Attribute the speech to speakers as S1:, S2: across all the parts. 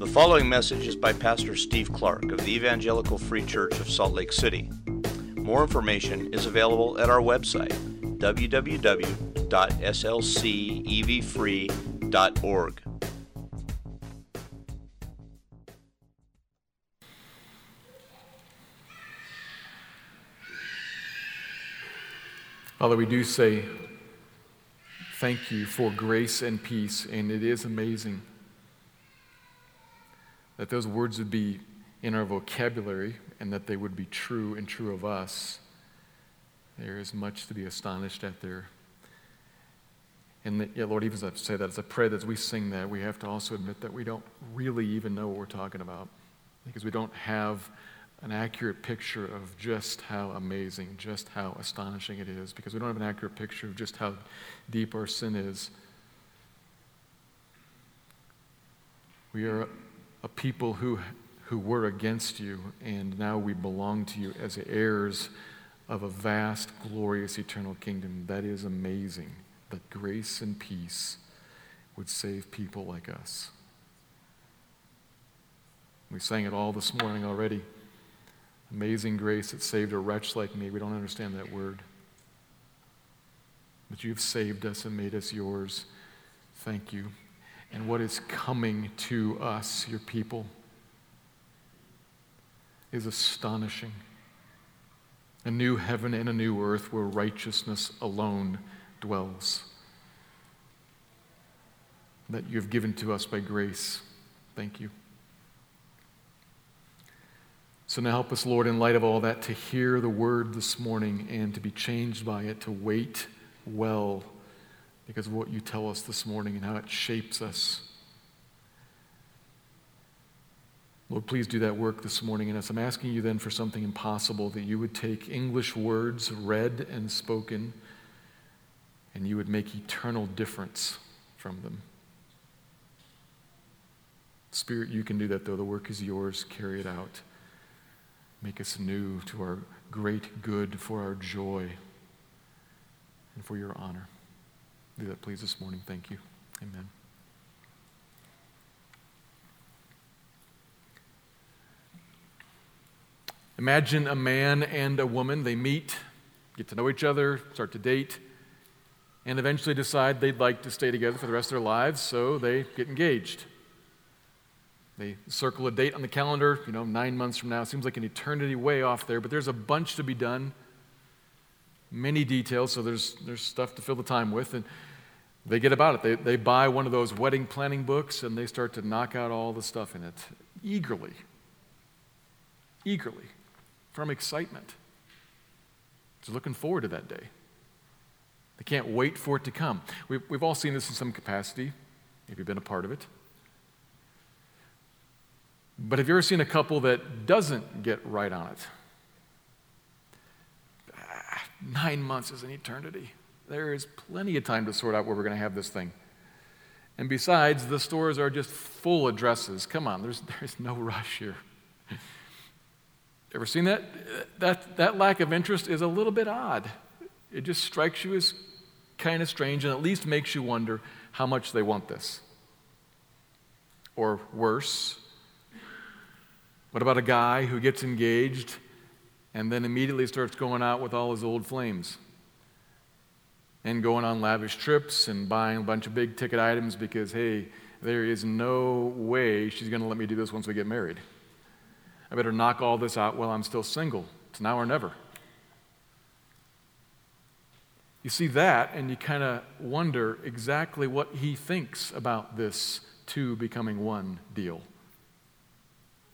S1: The following message is by Pastor Steve Clark of the Evangelical Free Church of Salt Lake City. More information is available at our website, www.slcevfree.org.
S2: Father, we do say thank you for grace and peace, and it is amazing that those words would be in our vocabulary and that they would be true and true of us. There is much to be astonished at there. And that, yeah, Lord, even as I say that, as I pray that as we sing that, we have to also admit that we don't really even know what we're talking about because we don't have an accurate picture of just how amazing, just how astonishing it is, because we don't have an accurate picture of just how deep our sin is. We are a people who, who were against you, and now we belong to you as heirs of a vast, glorious, eternal kingdom. That is amazing that grace and peace would save people like us. We sang it all this morning already. Amazing grace that saved a wretch like me. We don't understand that word. But you've saved us and made us yours. Thank you and what is coming to us, your people, is astonishing. A new heaven and a new earth where righteousness alone dwells. That you have given to us by grace. Thank you. So now help us, Lord, in light of all that, to hear the word this morning and to be changed by it, to wait well because of what you tell us this morning and how it shapes us. Lord, please do that work this morning in us. I'm asking you then for something impossible that you would take English words read and spoken and you would make eternal difference from them. Spirit, you can do that though. The work is yours. Carry it out. Make us new to our great good, for our joy, and for your honor. Do that, please, this morning. Thank you. Amen. Imagine a man and a woman. They meet, get to know each other, start to date, and eventually decide they'd like to stay together for the rest of their lives, so they get engaged. They circle a date on the calendar, you know, nine months from now. Seems like an eternity way off there, but there's a bunch to be done. Many details, so there's, there's stuff to fill the time with. And they get about it. They, they buy one of those wedding planning books and they start to knock out all the stuff in it eagerly. Eagerly. From excitement. Just looking forward to that day. They can't wait for it to come. We've, we've all seen this in some capacity. Have you been a part of it? But have you ever seen a couple that doesn't get right on it? Ah, nine months is an eternity. There is plenty of time to sort out where we're going to have this thing. And besides, the stores are just full of dresses. Come on, there's, there's no rush here. Ever seen that? that? That lack of interest is a little bit odd. It just strikes you as kind of strange and at least makes you wonder how much they want this. Or worse, what about a guy who gets engaged and then immediately starts going out with all his old flames? And going on lavish trips and buying a bunch of big ticket items because, hey, there is no way she's going to let me do this once we get married. I better knock all this out while I'm still single. It's now or never. You see that, and you kind of wonder exactly what he thinks about this two becoming one deal.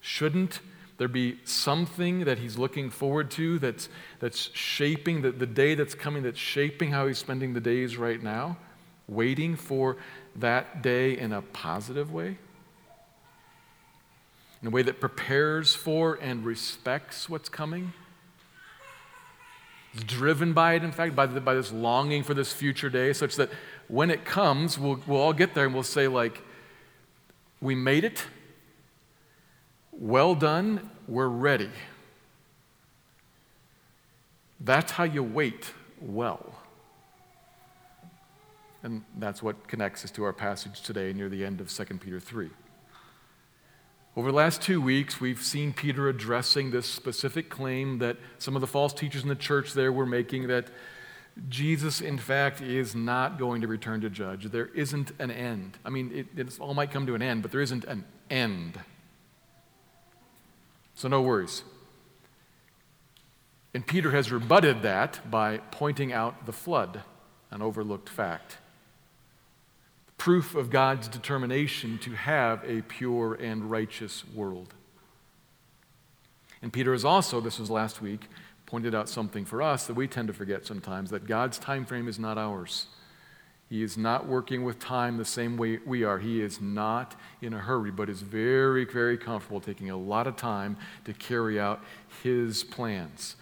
S2: Shouldn't there be something that he's looking forward to that's, that's shaping the, the day that's coming, that's shaping how he's spending the days right now, waiting for that day in a positive way? In a way that prepares for and respects what's coming? Driven by it, in fact, by, the, by this longing for this future day, such that when it comes, we'll, we'll all get there and we'll say, like, we made it well done, we're ready. That's how you wait well. And that's what connects us to our passage today near the end of 2 Peter 3. Over the last two weeks, we've seen Peter addressing this specific claim that some of the false teachers in the church there were making that Jesus, in fact, is not going to return to judge. There isn't an end. I mean, it, it all might come to an end, but there isn't an end. So, no worries. And Peter has rebutted that by pointing out the flood, an overlooked fact. Proof of God's determination to have a pure and righteous world. And Peter has also, this was last week, pointed out something for us that we tend to forget sometimes that God's time frame is not ours. He is not working with time the same way we are. He is not in a hurry, but is very, very comfortable taking a lot of time to carry out his plans.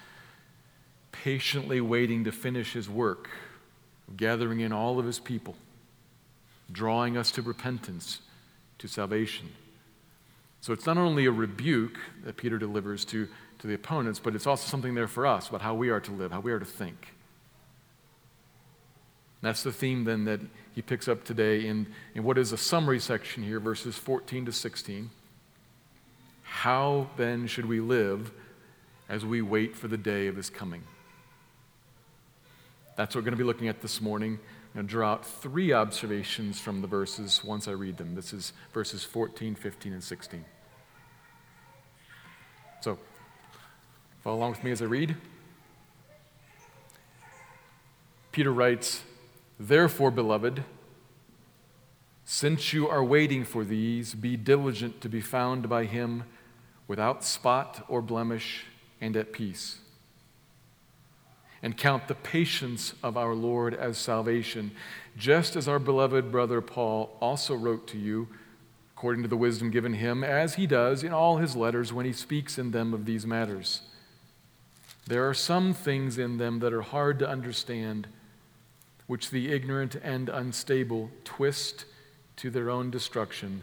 S2: Patiently waiting to finish his work, gathering in all of his people, drawing us to repentance, to salvation. So it's not only a rebuke that Peter delivers to to the opponents, but it's also something there for us about how we are to live, how we are to think. That's the theme then that he picks up today in, in what is a summary section here, verses 14 to 16. How then should we live as we wait for the day of his coming? That's what we're going to be looking at this morning. I'm going to draw out three observations from the verses once I read them. This is verses 14, 15, and 16. So, Follow along with me as I read. Peter writes, Therefore, beloved, since you are waiting for these, be diligent to be found by him without spot or blemish and at peace. And count the patience of our Lord as salvation, just as our beloved brother Paul also wrote to you, according to the wisdom given him, as he does in all his letters when he speaks in them of these matters there are some things in them that are hard to understand, which the ignorant and unstable twist to their own destruction,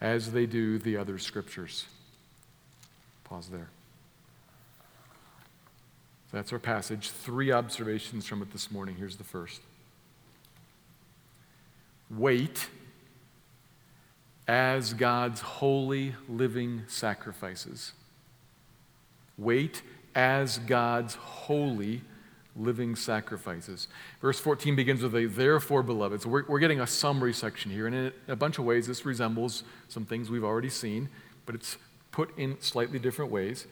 S2: as they do the other scriptures. Pause there. That's our passage. Three observations from it this morning. Here's the first Wait as God's holy living sacrifices. Wait as God's holy living sacrifices. Verse 14 begins with a therefore, beloved. So we're, we're getting a summary section here, and in a bunch of ways, this resembles some things we've already seen, but it's put in slightly different ways.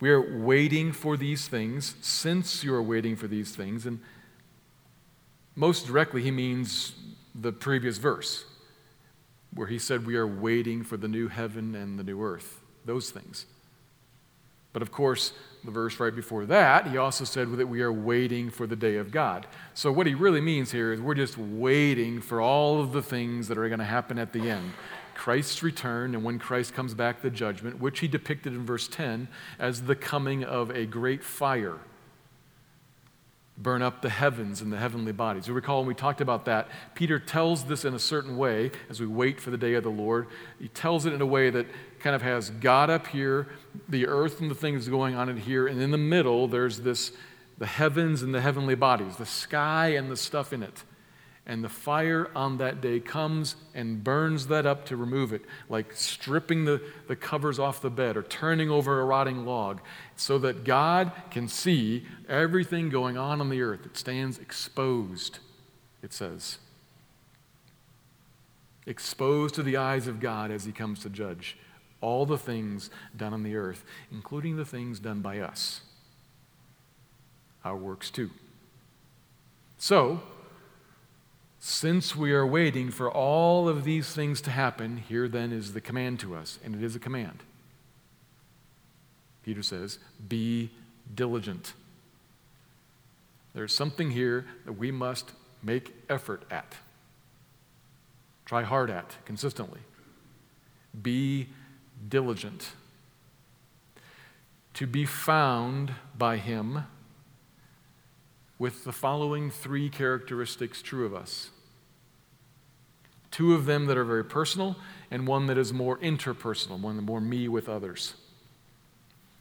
S2: We are waiting for these things since you are waiting for these things. And most directly, he means the previous verse, where he said, We are waiting for the new heaven and the new earth, those things. But of course, the verse right before that, he also said that we are waiting for the day of God. So, what he really means here is we're just waiting for all of the things that are going to happen at the end. Christ's return, and when Christ comes back, the judgment, which he depicted in verse 10 as the coming of a great fire burn up the heavens and the heavenly bodies. You recall when we talked about that, Peter tells this in a certain way as we wait for the day of the Lord. He tells it in a way that kind of has God up here, the earth and the things going on in here, and in the middle there's this the heavens and the heavenly bodies, the sky and the stuff in it. And the fire on that day comes and burns that up to remove it, like stripping the, the covers off the bed or turning over a rotting log, so that God can see everything going on on the earth. It stands exposed, it says. Exposed to the eyes of God as He comes to judge all the things done on the earth, including the things done by us, our works too. So, since we are waiting for all of these things to happen, here then is the command to us, and it is a command. Peter says, Be diligent. There's something here that we must make effort at, try hard at consistently. Be diligent. To be found by Him with the following three characteristics true of us two of them that are very personal, and one that is more interpersonal, one more me with others.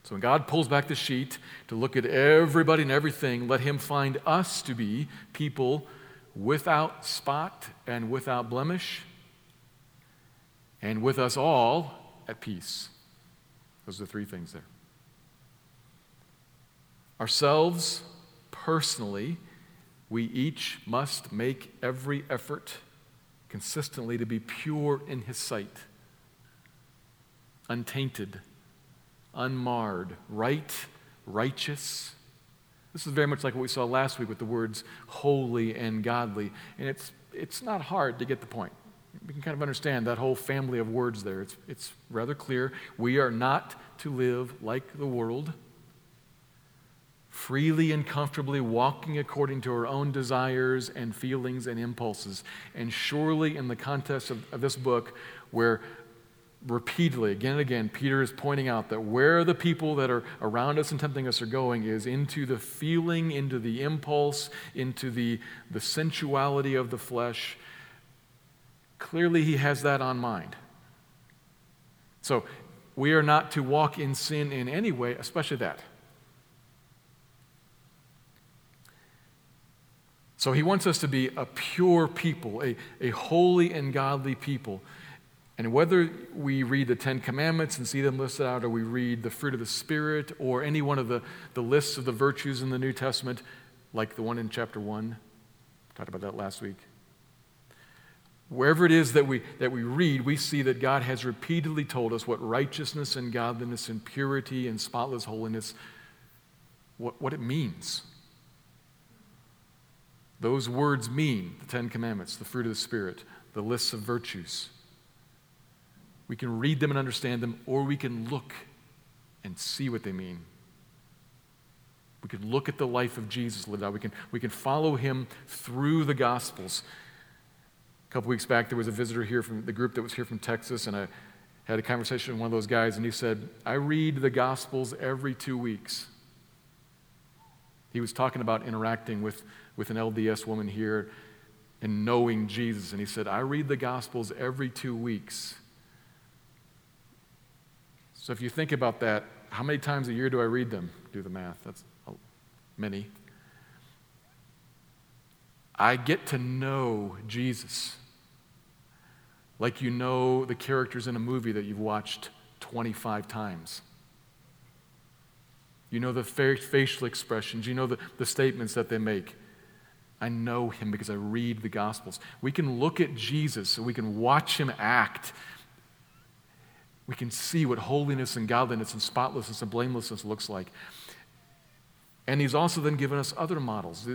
S2: So when God pulls back the sheet to look at everybody and everything, let Him find us to be people without spot and without blemish, and with us all at peace. Those are the three things there. Ourselves, personally, we each must make every effort consistently to be pure in His sight, untainted, unmarred, right, righteous. This is very much like what we saw last week with the words holy and godly. And it's, it's not hard to get the point. We can kind of understand that whole family of words there. It's, it's rather clear. We are not to live like the world freely and comfortably walking according to our own desires and feelings and impulses. And surely, in the context of, of, this book, where repeatedly, again and again, Peter is pointing out that where the people that are around us and tempting us are going is into the feeling, into the impulse, into the, the sensuality of the flesh. Clearly, he has that on mind. So, we are not to walk in sin in any way, especially that. So he wants us to be a pure people, a, a holy and godly people. And whether we read the Ten Commandments and see them listed out, or we read the fruit of the Spirit, or any one of the, the lists of the virtues in the New Testament, like the one in chapter 1, talked about that last week. Wherever it is that we, that we read, we see that God has repeatedly told us what righteousness and godliness and purity and spotless holiness, what, what it means. Those words mean the Ten Commandments, the fruit of the Spirit, the lists of virtues. We can read them and understand them, or we can look and see what they mean. We can look at the life of Jesus lived out. We can, we can follow him through the Gospels. Couple weeks back, there was a visitor here from the group that was here from Texas, and I had a conversation with one of those guys, and he said, I read the Gospels every two weeks. He was talking about interacting with with an LDS woman here and knowing Jesus. And he said, I read the Gospels every two weeks. So if you think about that, how many times a year do I read them? Do the math. That's many. I get to know Jesus like you know the characters in a movie that you've watched 25 times. You know the facial expressions, you know the, the statements that they make. I know him because I read the Gospels. We can look at Jesus and we can watch him act. We can see what holiness and godliness and spotlessness and blamelessness looks like. And he's also then given us other models.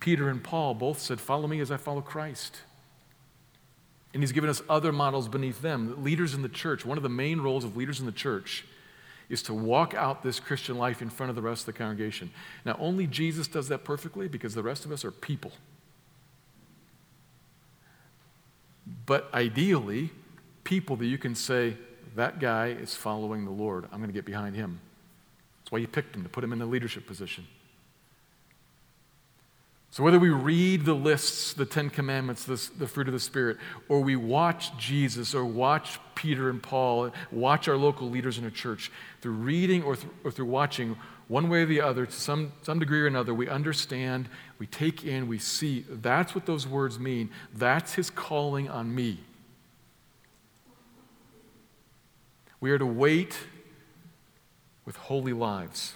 S2: Peter and Paul both said, Follow me as I follow Christ. And he's given us other models beneath them. Leaders in the church, one of the main roles of leaders in the church is to walk out this Christian life in front of the rest of the congregation. Now, only Jesus does that perfectly because the rest of us are people. But ideally, people that you can say, that guy is following the Lord. I'm going to get behind him. That's why you picked him, to put him in a leadership position. So, whether we read the lists, the Ten Commandments, the, the, fruit of the Spirit, or we watch Jesus, or watch Peter and Paul, watch our local leaders in a church, through reading or, th- or through watching, one way or the other, to some, some degree or another, we understand, we take in, we see. That's what those words mean. That's His calling on me. We are to wait with holy lives.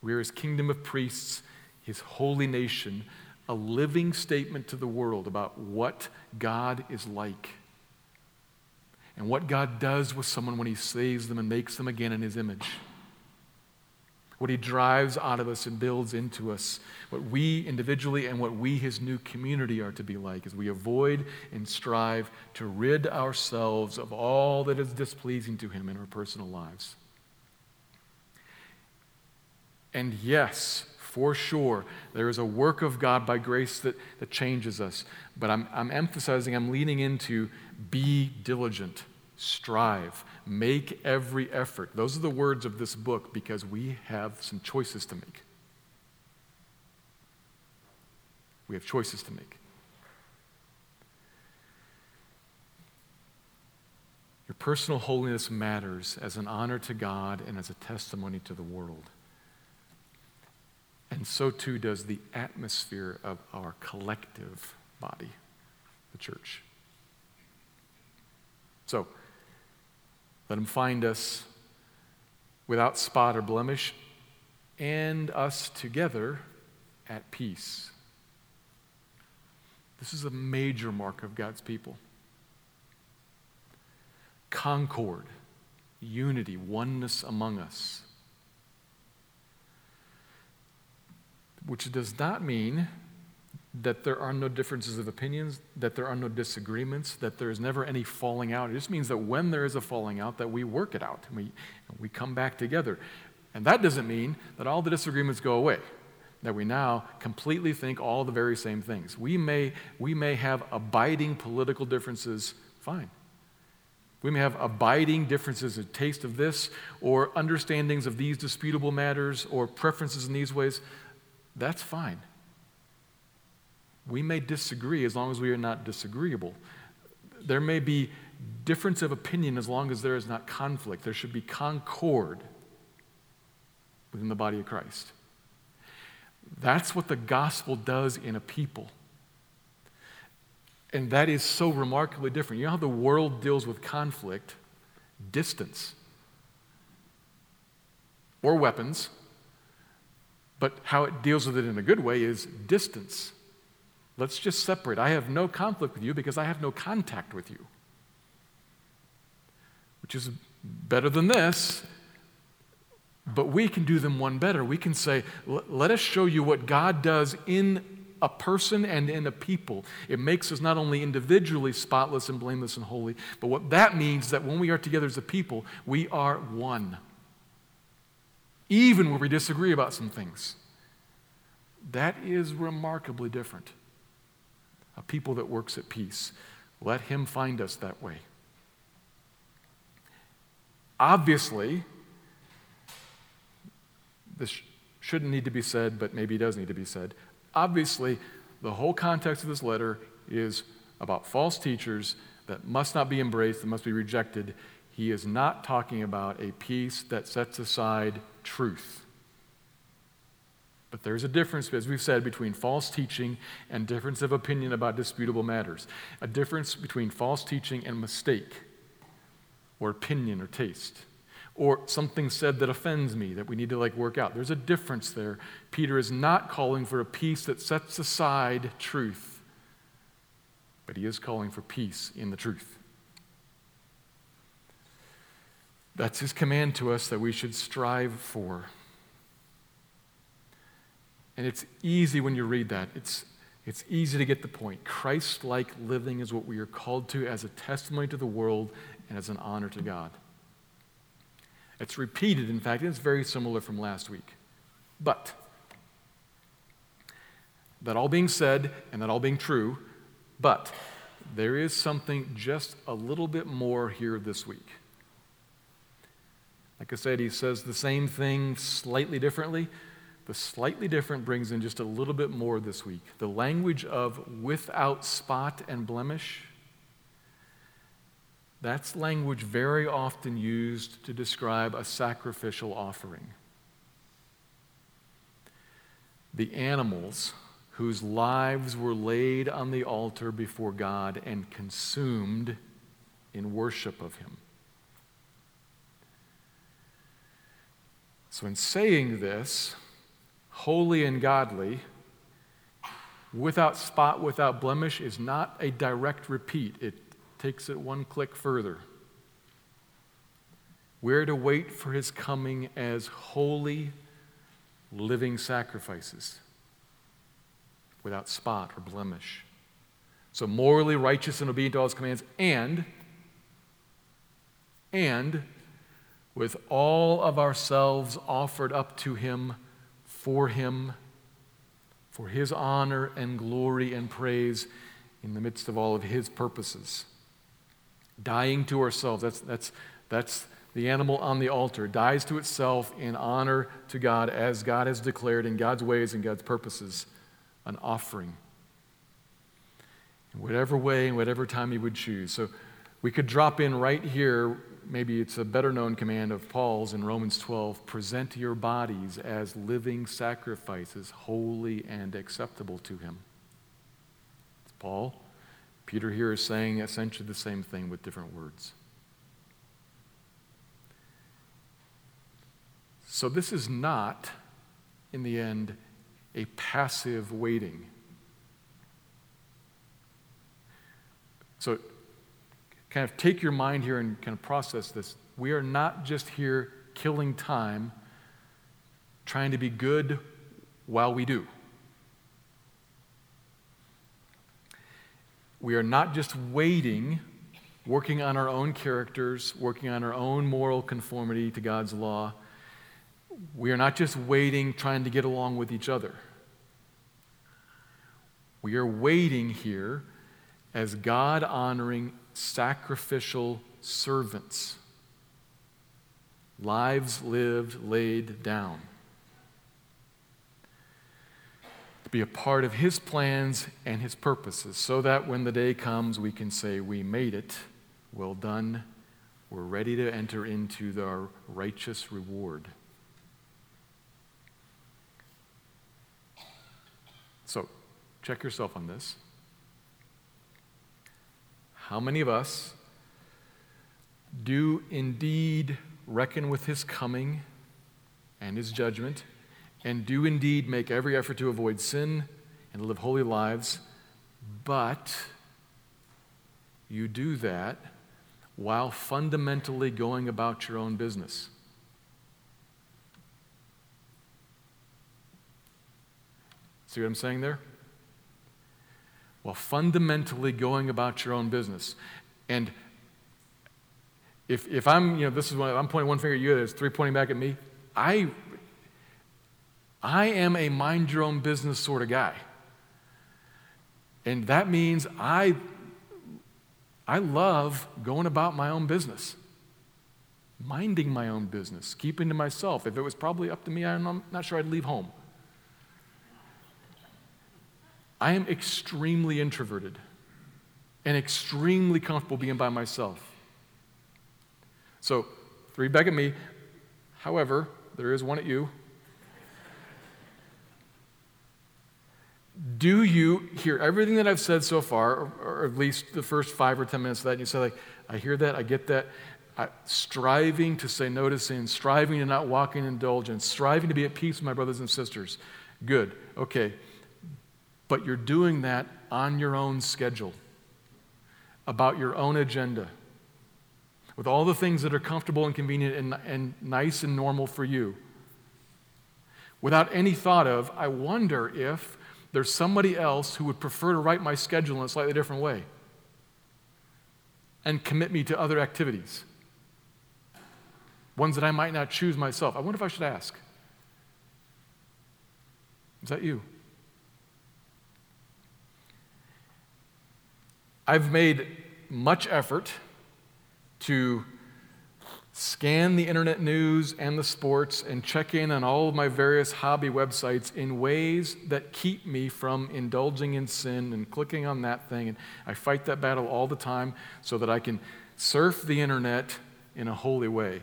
S2: We are His kingdom of priests his holy nation, a living statement to the world about what God is like and what God does with someone when he saves them and makes them again in his image. What he drives out of us and builds into us, what we individually and what we, his new community, are to be like as we avoid and strive to rid ourselves of all that is displeasing to him in our personal lives. And yes, for sure. There is a work of God by grace that, that changes us. But I'm, I'm emphasizing, I'm leaning into be diligent, strive, make every effort. Those are the words of this book because we have some choices to make. We have choices to make. Your personal holiness matters as an honor to God and as a testimony to the world. And so too does the atmosphere of our collective body, the church. So, let him find us without spot or blemish and us together at peace. This is a major mark of God's people. Concord, unity, oneness among us. Which does not mean that there are no differences of opinions, that there are no disagreements, that there is never any falling out. It just means that when there is a falling out, that we work it out and we, we come back together. And that doesn't mean that all the disagreements go away, that we now completely think all the very same things. We may, we may have abiding political differences, fine. We may have abiding differences of taste of this, or understandings of these disputable matters, or preferences in these ways. That's fine. We may disagree as long as we are not disagreeable. There may be difference of opinion as long as there is not conflict. There should be concord within the body of Christ. That's what the gospel does in a people. And that is so remarkably different. You know how the world deals with conflict? Distance or weapons. But how it deals with it in a good way is distance. Let's just separate. I have no conflict with you because I have no contact with you. Which is better than this, but we can do them one better. We can say, let us show you what God does in a person and in a people. It makes us not only individually spotless and blameless and holy, but what that means is that when we are together as a people, we are one. Even where we disagree about some things. That is remarkably different a people that works at peace. Let him find us that way. Obviously, this shouldn't need to be said, but maybe does need to be said. Obviously, the whole context of this letter is about false teachers that must not be embraced, that must be rejected. He is not talking about a peace that sets aside truth. But there's a difference, as we've said, between false teaching and difference of opinion about disputable matters. A difference between false teaching and mistake, or opinion or taste, or something said that offends me that we need to like work out. There's a difference there. Peter is not calling for a peace that sets aside truth, but he is calling for peace in the truth. That's his command to us that we should strive for. And it's easy when you read that. It's, it's easy to get the point. Christ like living is what we are called to as a testimony to the world and as an honor to God. It's repeated, in fact, and it's very similar from last week. But, that all being said and that all being true, but there is something just a little bit more here this week. Like I said, he says the same thing slightly differently, the slightly different brings in just a little bit more this week. The language of without spot and blemish. That's language very often used to describe a sacrificial offering. The animals whose lives were laid on the altar before God and consumed in worship of Him. So, in saying this, holy and godly, without spot, without blemish, is not a direct repeat. It takes it one click further. We're to wait for his coming as holy, living sacrifices without spot or blemish. So, morally righteous and obedient to all his commands, and, and with all of ourselves offered up to him for him, for his honor and glory and praise in the midst of all of his purposes. Dying to ourselves, that's, that's, that's the animal on the altar, dies to itself in honor to God as God has declared in God's ways and God's purposes, an offering. In whatever way, in whatever time He would choose. So we could drop in right here maybe it's a better known command of Paul's in Romans 12 present your bodies as living sacrifices, holy and acceptable to Him. It's Paul. Peter here is saying essentially the same thing with different words. So, this is not, in the end, a passive waiting. So, kind of take your mind here and kind of process this. We are not just here killing time, trying to be good while we do. We are not just waiting, working on our own characters, working on our own moral conformity to God's law. We are not just waiting, trying to get along with each other. We are waiting here as God honoring, sacrificial servants. Lives lived, laid down. To be a part of His plans and His purposes, so that when the day comes, we can say, We made it, well done, we're ready to enter into our righteous reward. So, check yourself on this. How many of us do indeed reckon with his coming and his judgment, and do indeed make every effort to avoid sin and live holy lives, but you do that while fundamentally going about your own business? See what I'm saying there? While fundamentally going about your own business. And if, if I'm, you know, this is when I'm pointing one finger at you, there's three pointing back at me. I, I am a mind your own business sort of guy. And that means I, I love going about my own business, minding my own business, keeping to myself. If it was probably up to me, I'm not sure I'd leave home. I am extremely introverted and extremely comfortable being by myself. So, three back at me. However, there is one at you. Do you hear everything that I've said so far, or, or, at least the first five or ten minutes of that, and you say, like, I hear that, I get that. I, striving to say no to sin, striving to not walk in indulgence, striving to be at peace with my brothers and sisters. Good. Okay but you're doing that on your own schedule, about your own agenda, with all the things that are comfortable and convenient and, and nice and normal for you. Without any thought of, I wonder if there's somebody else who would prefer to write my schedule in a slightly different way and commit me to other activities, ones that I might not choose myself. I wonder if I should ask. Is that you? I've made much effort to scan the internet news and the sports and check in on all of my various hobby websites in ways that keep me from indulging in sin and clicking on that thing. And I fight that battle all the time so that I can surf the internet in a holy way.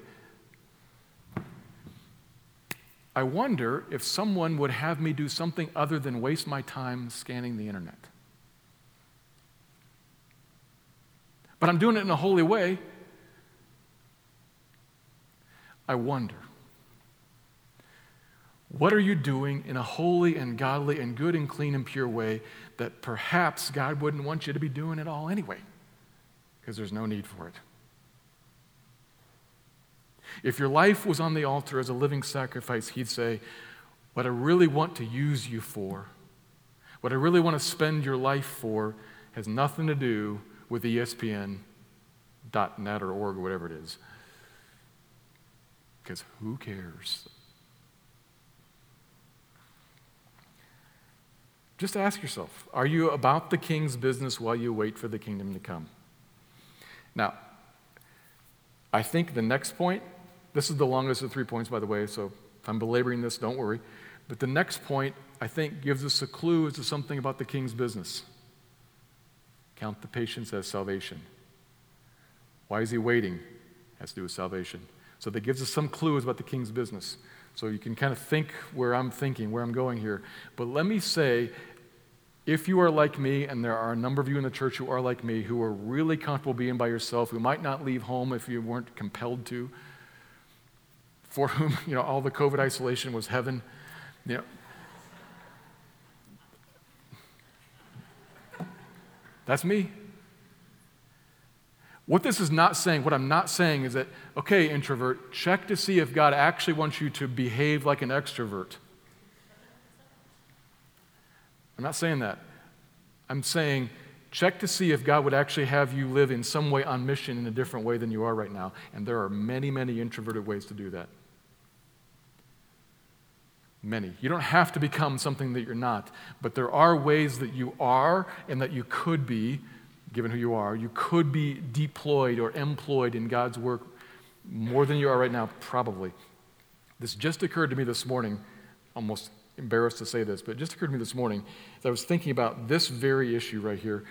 S2: I wonder if someone would have me do something other than waste my time scanning the internet. But I'm doing it in a holy way. I wonder, what are you doing in a holy and godly and good and clean and pure way that perhaps God wouldn't want you to be doing it all anyway? Because there's no need for it. If your life was on the altar as a living sacrifice, He'd say, What I really want to use you for, what I really want to spend your life for, has nothing to do with ESPN.net or org or whatever it is. Because who cares? Just ask yourself are you about the king's business while you wait for the kingdom to come? Now, I think the next point, this is the longest of three points, by the way, so if I'm belaboring this, don't worry. But the next point, I think, gives us a clue as to something about the king's business. Count the patience as salvation. Why is he waiting? It has to do with salvation. So that gives us some clues about the king's business. So you can kind of think where I'm thinking, where I'm going here. But let me say, if you are like me, and there are a number of you in the church who are like me, who are really comfortable being by yourself, who might not leave home if you weren't compelled to, for whom you know, all the COVID isolation was heaven. You know, that's me. What this is not saying, what I'm not saying is that, okay, introvert, check to see if God actually wants you to behave like an extrovert. I'm not saying that. I'm saying, check to see if God would actually have you live in some way on mission in a different way than you are right now. And there are many, many introverted ways to do that. Many. You don't have to become something that you're not, but there are ways that you are and that you could be given who you are, you could be deployed or employed in God's work more than you are right now, probably. This just occurred to me this morning, almost embarrassed to say this, but it just occurred to me this morning as I was thinking about this very issue right here.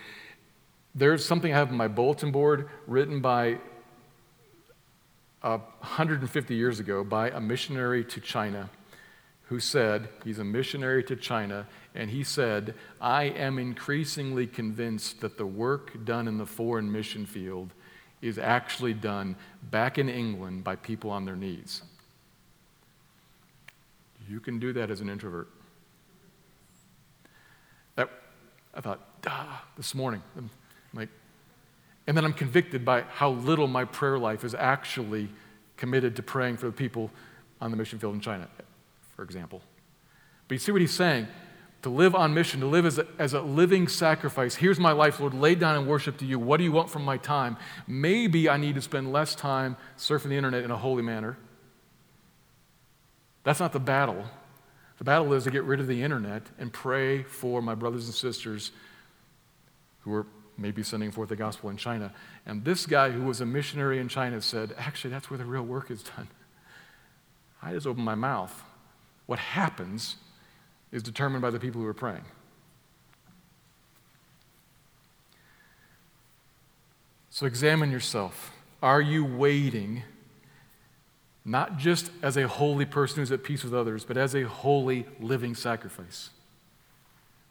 S2: There's something I have on my bulletin board written by uh, 150 years ago by a missionary to China who said, he's a missionary to China, and he said, I am increasingly convinced that the work done in the foreign mission field is actually done back in England by people on their knees. You can do that as an introvert. That, I thought, ah, this morning. I'm like, and then I'm convicted by how little my prayer life is actually committed to praying for the people on the mission field in China for example. But you see what he's saying? To live on mission, to live as a, as a living sacrifice. Here's my life, Lord, laid down in worship to you. What do you want from my time? Maybe I need to spend less time surfing the internet in a holy manner. That's not the battle. The battle is to get rid of the internet and pray for my brothers and sisters who are maybe sending forth the gospel in China. And this guy who was a missionary in China said, actually, that's where the real work is done. I just opened my mouth what happens is determined by the people who are praying. So examine yourself. Are you waiting not just as a holy person who's at peace with others, but as a holy living sacrifice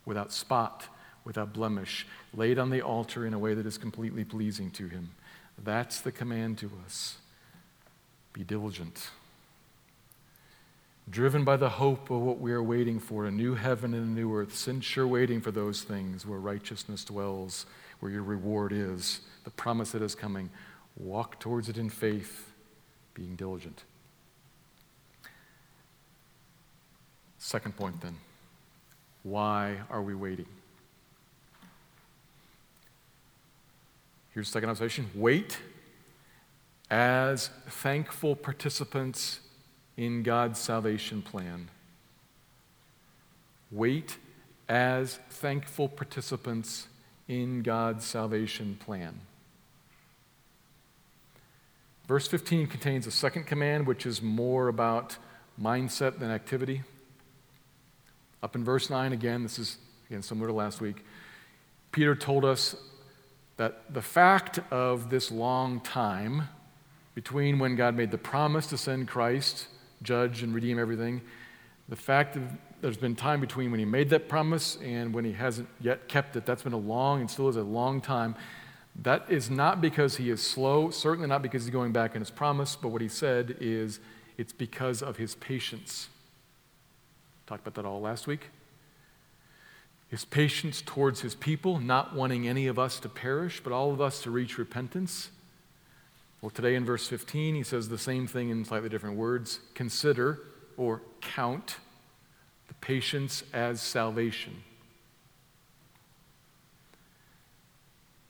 S2: without spot, without blemish, laid on the altar in a way that is completely pleasing to Him? That's the command to us. Be diligent driven by the hope of what we are waiting for a new heaven and a new earth, since you're waiting for those things where righteousness dwells, where your reward is, the promise that is coming, walk towards it in faith, being diligent. Second point then why are we waiting? Here's the second observation wait as thankful participants in God's salvation plan. Wait as thankful participants in God's salvation plan. Verse 15 contains a second command, which is more about mindset than activity. Up in verse 9, again, this is again similar to last week. Peter told us that the fact of this long time between when God made the promise to send Christ judge and redeem everything. The fact that there's been time between when he made that promise and when he hasn't yet kept it, that's been a long and still is a long time. That is not because he is slow, certainly not because he's going back on his promise, but what he said is it's because of his patience. Talked about that all last week. His patience towards his people, not wanting any of us to perish, but all of us to reach repentance. Well, today in verse 15, he says the same thing in slightly different words consider or count the patience as salvation.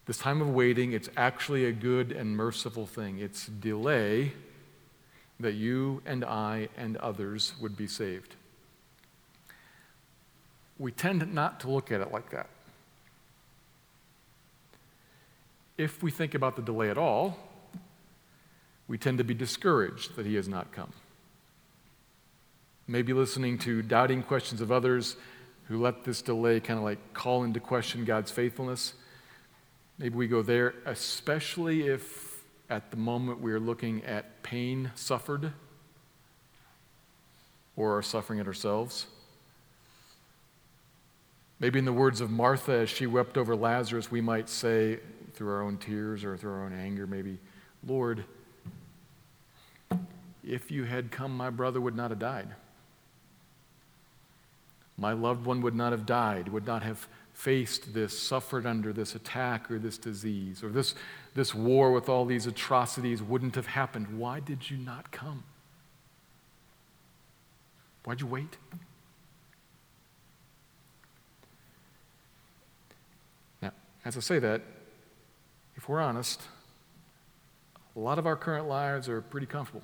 S2: This time of waiting, it's actually a good and merciful thing. It's delay that you and I and others would be saved. We tend not to look at it like that. If we think about the delay at all, we tend to be discouraged that he has not come. Maybe listening to doubting questions of others who let this delay kind of like call into question God's faithfulness. Maybe we go there, especially if at the moment we are looking at pain suffered or are suffering it ourselves. Maybe, in the words of Martha, as she wept over Lazarus, we might say, through our own tears or through our own anger, maybe, Lord, if you had come, my brother would not have died. My loved one would not have died, would not have faced this, suffered under this attack or this disease, or this, this war with all these atrocities wouldn't have happened. Why did you not come? Why'd you wait? Now, as I say that, if we're honest, a lot of our current lives are pretty comfortable.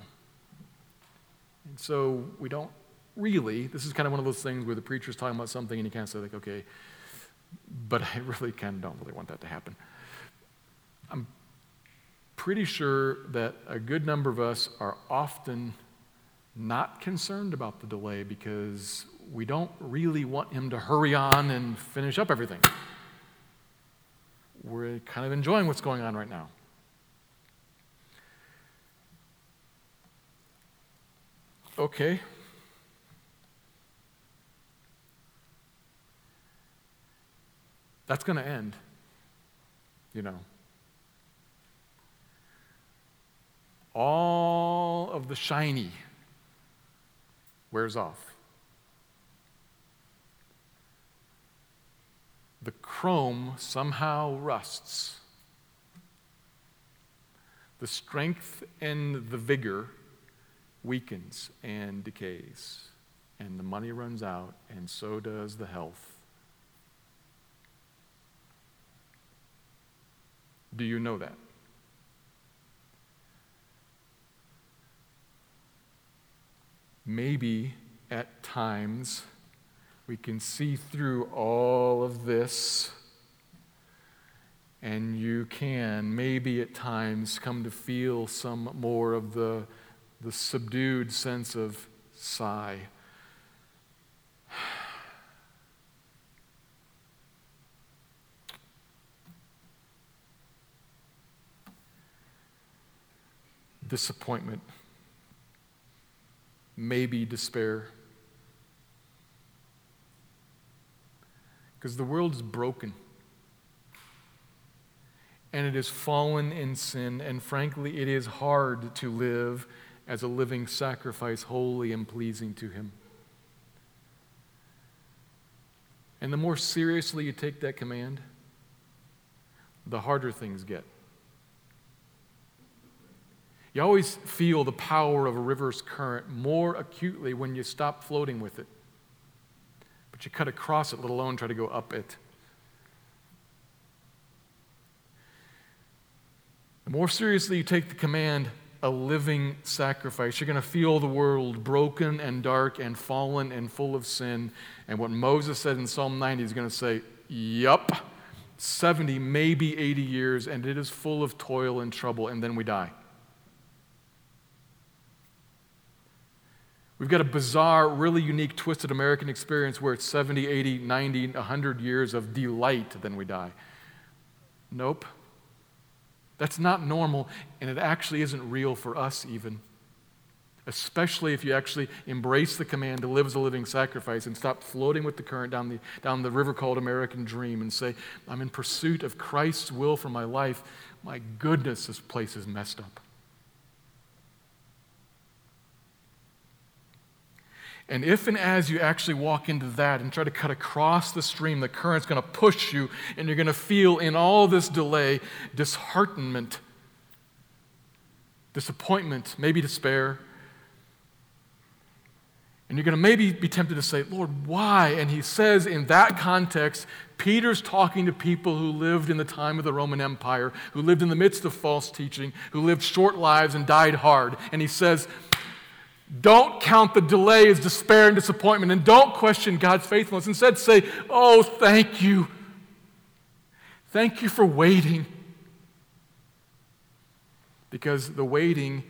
S2: And so we don't really, this is kind of one of those things where the preacher's talking about something and you can't say, like, okay, but I really kind of don't really want that to happen. I'm pretty sure that a good number of us are often not concerned about the delay because we don't really want him to hurry on and finish up everything. We're kind of enjoying what's going on right now. Okay, That's going to end, you know. All of the shiny wears off. The chrome somehow rusts. The strength and the vigor weakens and decays, and the money runs out, and so does the health. Do you know that? Maybe at times we can see through all of this, and you can maybe at times come to feel some more of the, the subdued sense of sigh. disappointment, maybe despair. Because the world is broken. And it is fallen in sin, and frankly, it is hard to live as a living sacrifice, holy and pleasing to Him. And the more seriously you take that command, the harder things get. You always feel the power of a river's current more acutely when you stop floating with it. But you cut across it, let alone try to go up it. The more seriously you take the command, a living sacrifice, you're going to feel the world broken and dark and fallen and full of sin. And what Moses said in Psalm 90 is going to say, Yup, 70, maybe 80 years, and it is full of toil and trouble, and then we die. We've got a bizarre, really unique, twisted American experience where it's 70, 80, 90, 100 years of delight, then we die. Nope. That's not normal, and it actually isn't real for us, even. Especially if you actually embrace the command to live as a living sacrifice and stop floating with the current down the, down the river called American Dream and say, I'm in pursuit of Christ's will for my life. My goodness, this place is messed up. And if and as you actually walk into that and try to cut across the stream, the current's going to push you, and you're going to feel in all this delay disheartenment, disappointment, maybe despair. And you're going to maybe be tempted to say, Lord, why? And he says in that context, Peter's talking to people who lived in the time of the Roman Empire, who lived in the midst of false teaching, who lived short lives and died hard. And he says, don't count the delay as despair and disappointment, and don't question God's faithfulness. Instead, say, Oh, thank you. Thank you for waiting. Because the waiting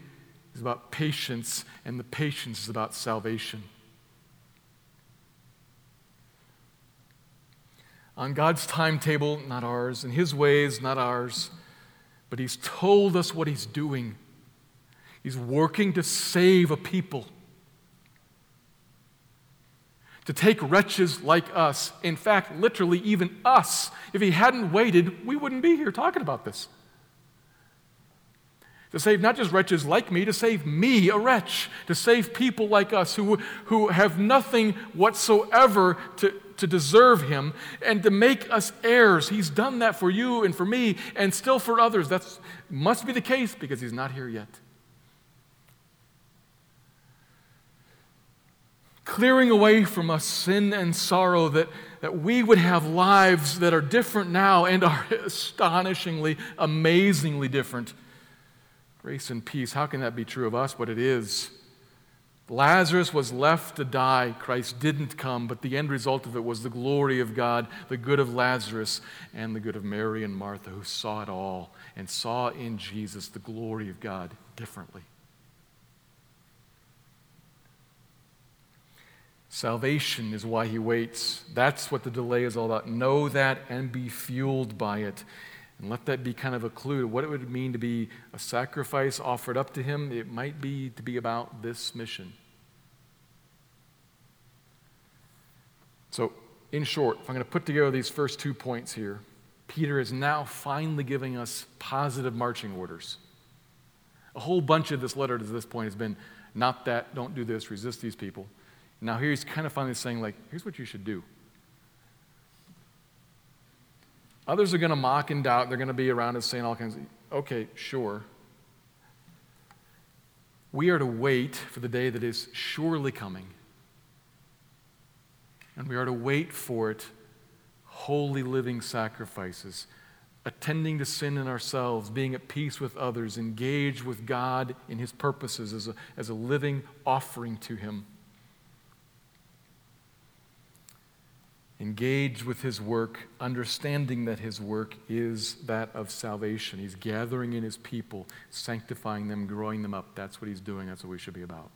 S2: is about patience, and the patience is about salvation. On God's timetable, not ours, in His ways, not ours, but He's told us what He's doing. He's working to save a people. To take wretches like us, in fact, literally even us. If he hadn't waited, we wouldn't be here talking about this. To save not just wretches like me, to save me, a wretch, to save people like us who, who have nothing whatsoever to, to deserve him, and to make us heirs. He's done that for you and for me, and still for others. That must be the case because he's not here yet. Clearing away from us sin and sorrow that that we would have lives that are different now and are astonishingly, amazingly different. Grace and peace, how can that be true of us? But it is. Lazarus was left to die. Christ didn't come, but the end result of it was the glory of God, the good of Lazarus, and the good of Mary and Martha, who saw it all and saw in Jesus the glory of God differently. Salvation is why he waits. That's what the delay is all about. Know that and be fueled by it. And let that be kind of a clue to what it would mean to be a sacrifice offered up to him. It might be to be about this mission. So, in short, if I'm going to put together these first two points here, Peter is now finally giving us positive marching orders. A whole bunch of this letter to this point has been not that, don't do this, resist these people. Now, here he's kind of finally saying, like, here's what you should do. Others are going to mock and doubt. They're going to be around us saying all kinds of, okay, sure. We are to wait for the day that is surely coming. And we are to wait for it, holy living sacrifices, attending to sin in ourselves, being at peace with others, engaged with God in His purposes as a, as a living offering to Him. Engaged with his work, understanding that his work is that of salvation. He's gathering in his people, sanctifying them, growing them up. That's what he's doing. That's what we should be about.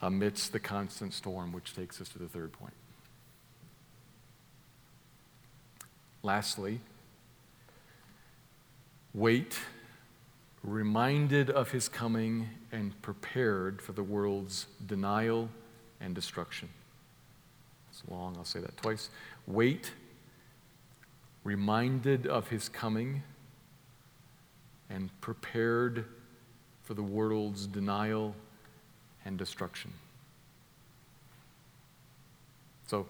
S2: Amidst the constant storm, which takes us to the third point. Lastly, wait, reminded of his coming and prepared for the world's denial and destruction. Long, I'll say that twice. Wait, reminded of his coming, and prepared for the world's denial and destruction. So,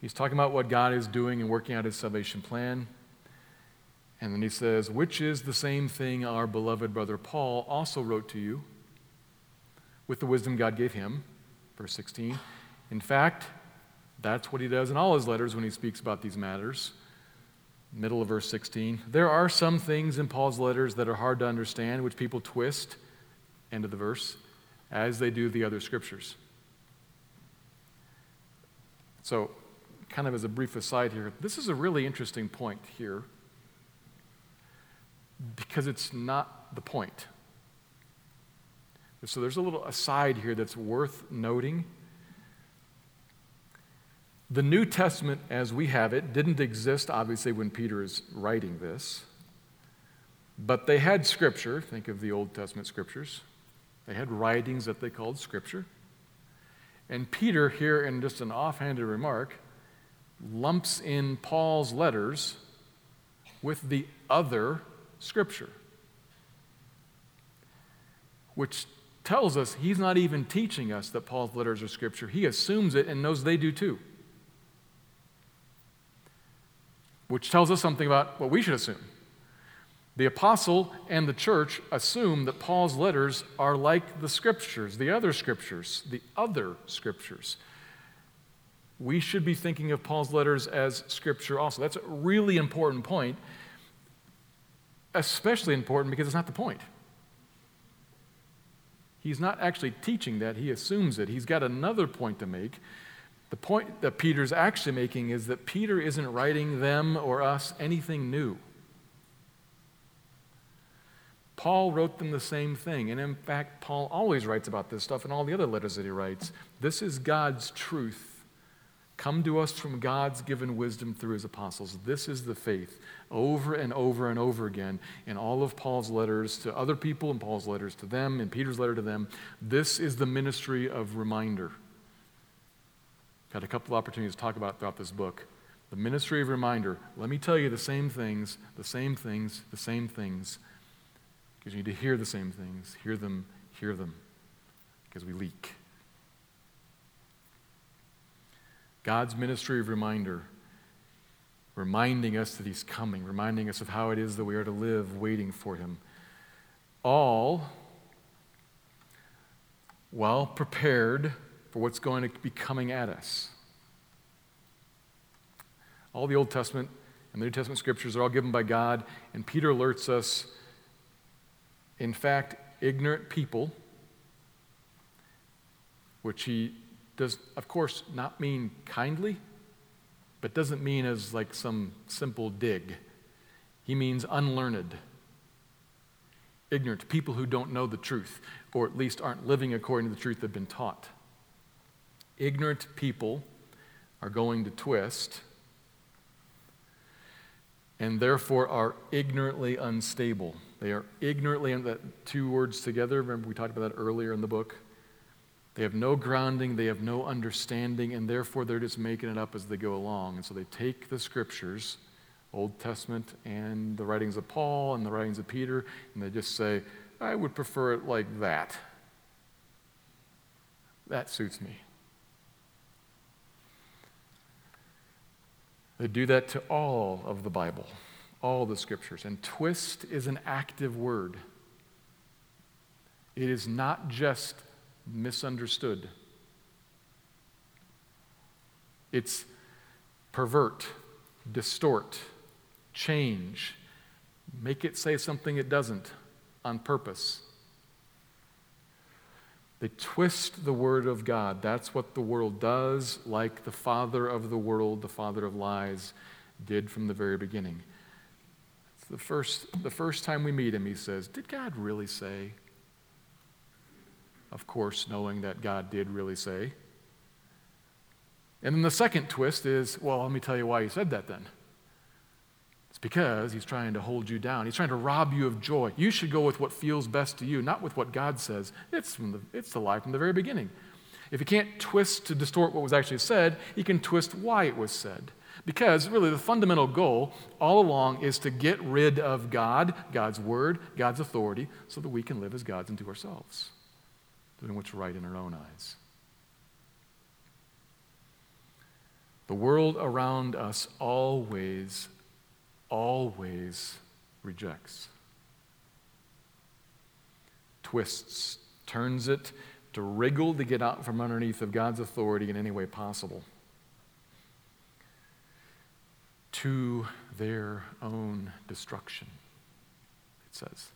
S2: he's talking about what God is doing and working out his salvation plan. And then he says, which is the same thing our beloved brother Paul also wrote to you with the wisdom God gave him. Verse 16. In fact, that's what he does in all his letters when he speaks about these matters. Middle of verse 16. There are some things in Paul's letters that are hard to understand, which people twist, end of the verse, as they do the other scriptures. So, kind of as a brief aside here, this is a really interesting point here because it's not the point. So, there's a little aside here that's worth noting. The New Testament, as we have it, didn't exist, obviously, when Peter is writing this. But they had scripture. Think of the Old Testament scriptures. They had writings that they called scripture. And Peter, here in just an offhanded remark, lumps in Paul's letters with the other scripture, which tells us he's not even teaching us that Paul's letters are scripture. He assumes it and knows they do too. Which tells us something about what we should assume. The apostle and the church assume that Paul's letters are like the scriptures, the other scriptures, the other scriptures. We should be thinking of Paul's letters as scripture also. That's a really important point, especially important because it's not the point. He's not actually teaching that, he assumes it. He's got another point to make the point that Peter's actually making is that Peter isn't writing them or us anything new. Paul wrote them the same thing. And in fact, Paul always writes about this stuff in all the other letters that he writes. This is God's truth, come to us from God's given wisdom through his apostles. This is the faith, over and over and over again in all of Paul's letters to other people, and Paul's letters to them, and Peter's letter to them. This is the ministry of reminder. Had a couple of opportunities to talk about throughout this book. The ministry of reminder. Let me tell you the same things, the same things, the same things. Because you need to hear the same things. Hear them, hear them. Because we leak. God's ministry of reminder, reminding us that He's coming, reminding us of how it is that we are to live waiting for Him. All well prepared for what's going to be coming at us. All the Old Testament and the New Testament scriptures are all given by God, and Peter alerts us in fact, ignorant people, which he does, of course, not mean kindly, but doesn't mean as like some simple dig. He means unlearned, ignorant, people who don't know the truth, or at least aren't living according to the truth they've been taught. Ignorant people are going to twist and therefore are ignorantly unstable. They are ignorantly, that two words together, remember we talked about that earlier in the book? They have no grounding, they have no understanding, and therefore they're just making it up as they go along. And so they take the scriptures, Old Testament and the writings of Paul and the writings of Peter, and they just say, I would prefer it like that. That suits me. They do that to all of the Bible, all the scriptures. And twist is an active word, it is not just misunderstood, it's pervert, distort, change, make it say something it doesn't on purpose. They twist the word of God. That's what the world does, like the father of the world, the father of lies, did from the very beginning. It's the first, the first time we meet him, he says, Did God really say? Of course, knowing that God did really say. And then the second twist is, well, let me tell you why he said that then because he's trying to hold you down. He's trying to rob you of joy. You should go with what feels best to you, not with what God says. It's, the, it's the lie from the very beginning. If he can't twist to distort what was actually said, he can twist why it was said. Because really, the fundamental goal all along is to get rid of God, God's word, God's authority, so that we can live as gods unto ourselves, doing what's right in our own eyes. The world around us always always rejects, twists, turns it to wriggle to get out from underneath of God's authority in any way possible to their own destruction, it says.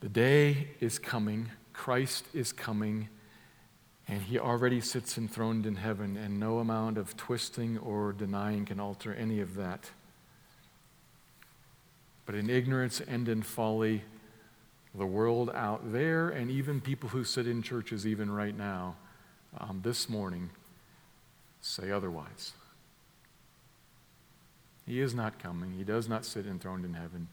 S2: The day is coming, Christ is coming and he already sits enthroned in heaven, and no amount of twisting or denying can alter any of that. But in ignorance and in folly, the world out there, and even people who sit in churches even right now, um, this morning, say otherwise. He is not coming. He does not sit enthroned in heaven.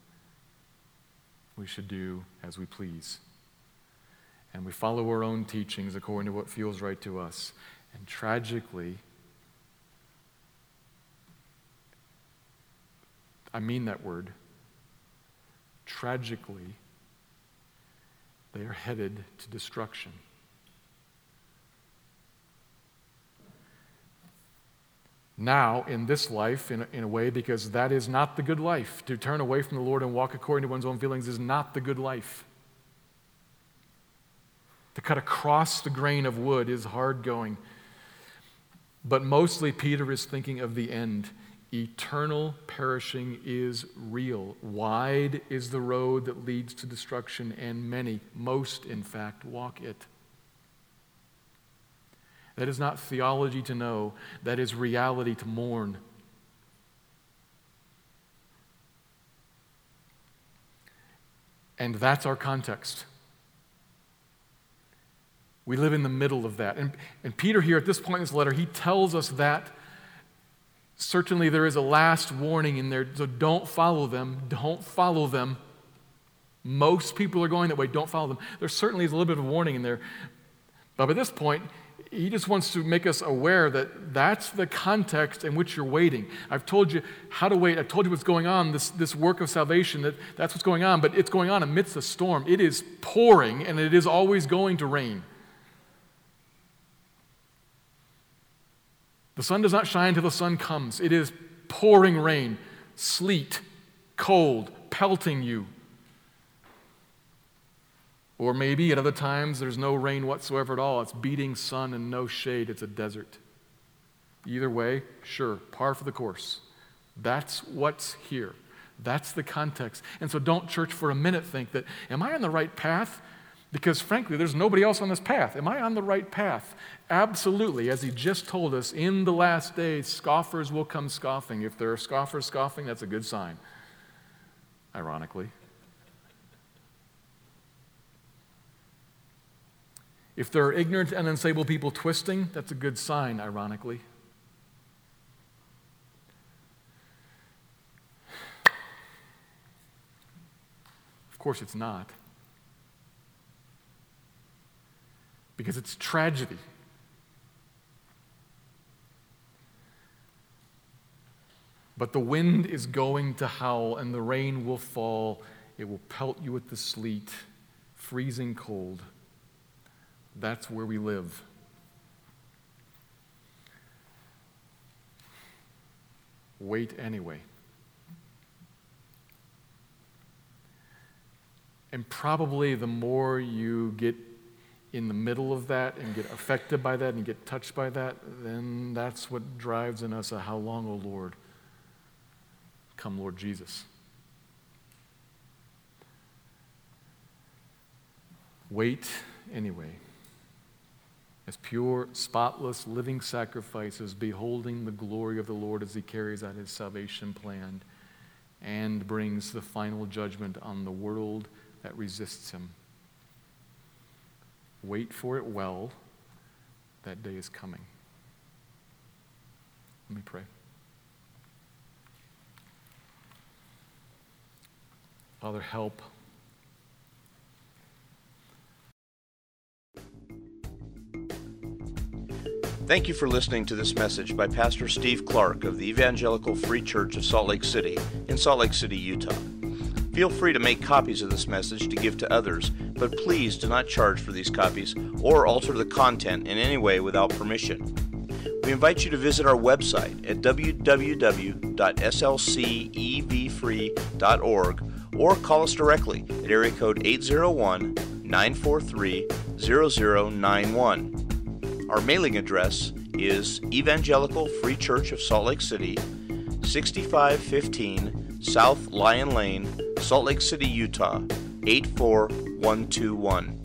S2: We should do as we please and we follow our own teachings according to what feels right to us. And tragically, I mean that word, tragically, they are headed to destruction. Now, in this life, in a, in a way, because that is not the good life. To turn away from the Lord and walk according to one's own feelings is not the good life. To cut across the grain of wood is hard going. But mostly, Peter is thinking of the end. Eternal perishing is real. Wide is the road that leads to destruction, and many, most in fact, walk it. That is not theology to know, that is reality to mourn. And that's our context. We live in the middle of that. And, and Peter, here at this point in his letter, he tells us that certainly there is a last warning in there. So don't follow them. Don't follow them. Most people are going that way. Don't follow them. There certainly is a little bit of warning in there. But by this point, he just wants to make us aware that that's the context in which you're waiting. I've told you how to wait. I've told you what's going on, this, this work of salvation, that that's what's going on, but it's going on amidst a storm. It is pouring, and it is always going to rain. The sun does not shine until the sun comes. It is pouring rain, sleet, cold, pelting you. Or maybe at other times there's no rain whatsoever at all. It's beating sun and no shade. It's a desert. Either way, sure, par for the course. That's what's here. That's the context. And so don't, church, for a minute think that, am I on the right path? Because frankly, there's nobody else on this path. Am I on the right path? Absolutely. As he just told us, in the last days, scoffers will come scoffing. If there are scoffers scoffing, that's a good sign, ironically. If there are ignorant and unstable people twisting, that's a good sign, ironically. Of course, it's not. Because it's tragedy. But the wind is going to howl, and the rain will fall. It will pelt you with the sleet, freezing cold. That's where we live. Wait anyway. And probably the more you get in the middle of that and get affected by that and get touched by that, then that's what drives in us a how long, O oh Lord? Come, Lord Jesus. Wait anyway as pure, spotless, living sacrifices, beholding the glory of the Lord as he carries out his salvation plan and brings the final judgment on the world that resists him. Wait for it well. That day is coming. Let me pray. Father, help.
S1: Thank you for listening to this message by Pastor Steve Clark of the Evangelical Free Church of Salt Lake City in Salt Lake City, Utah. Feel free to make copies of this message to give to others, but please do not charge for these copies or alter the content in any way without permission. We invite you to visit our website at www.slcevfree.org or call us directly at area code 801 943 0091. Our mailing address is Evangelical Free Church of Salt Lake City, 6515 South Lion Lane, Salt Lake City, Utah, 84121.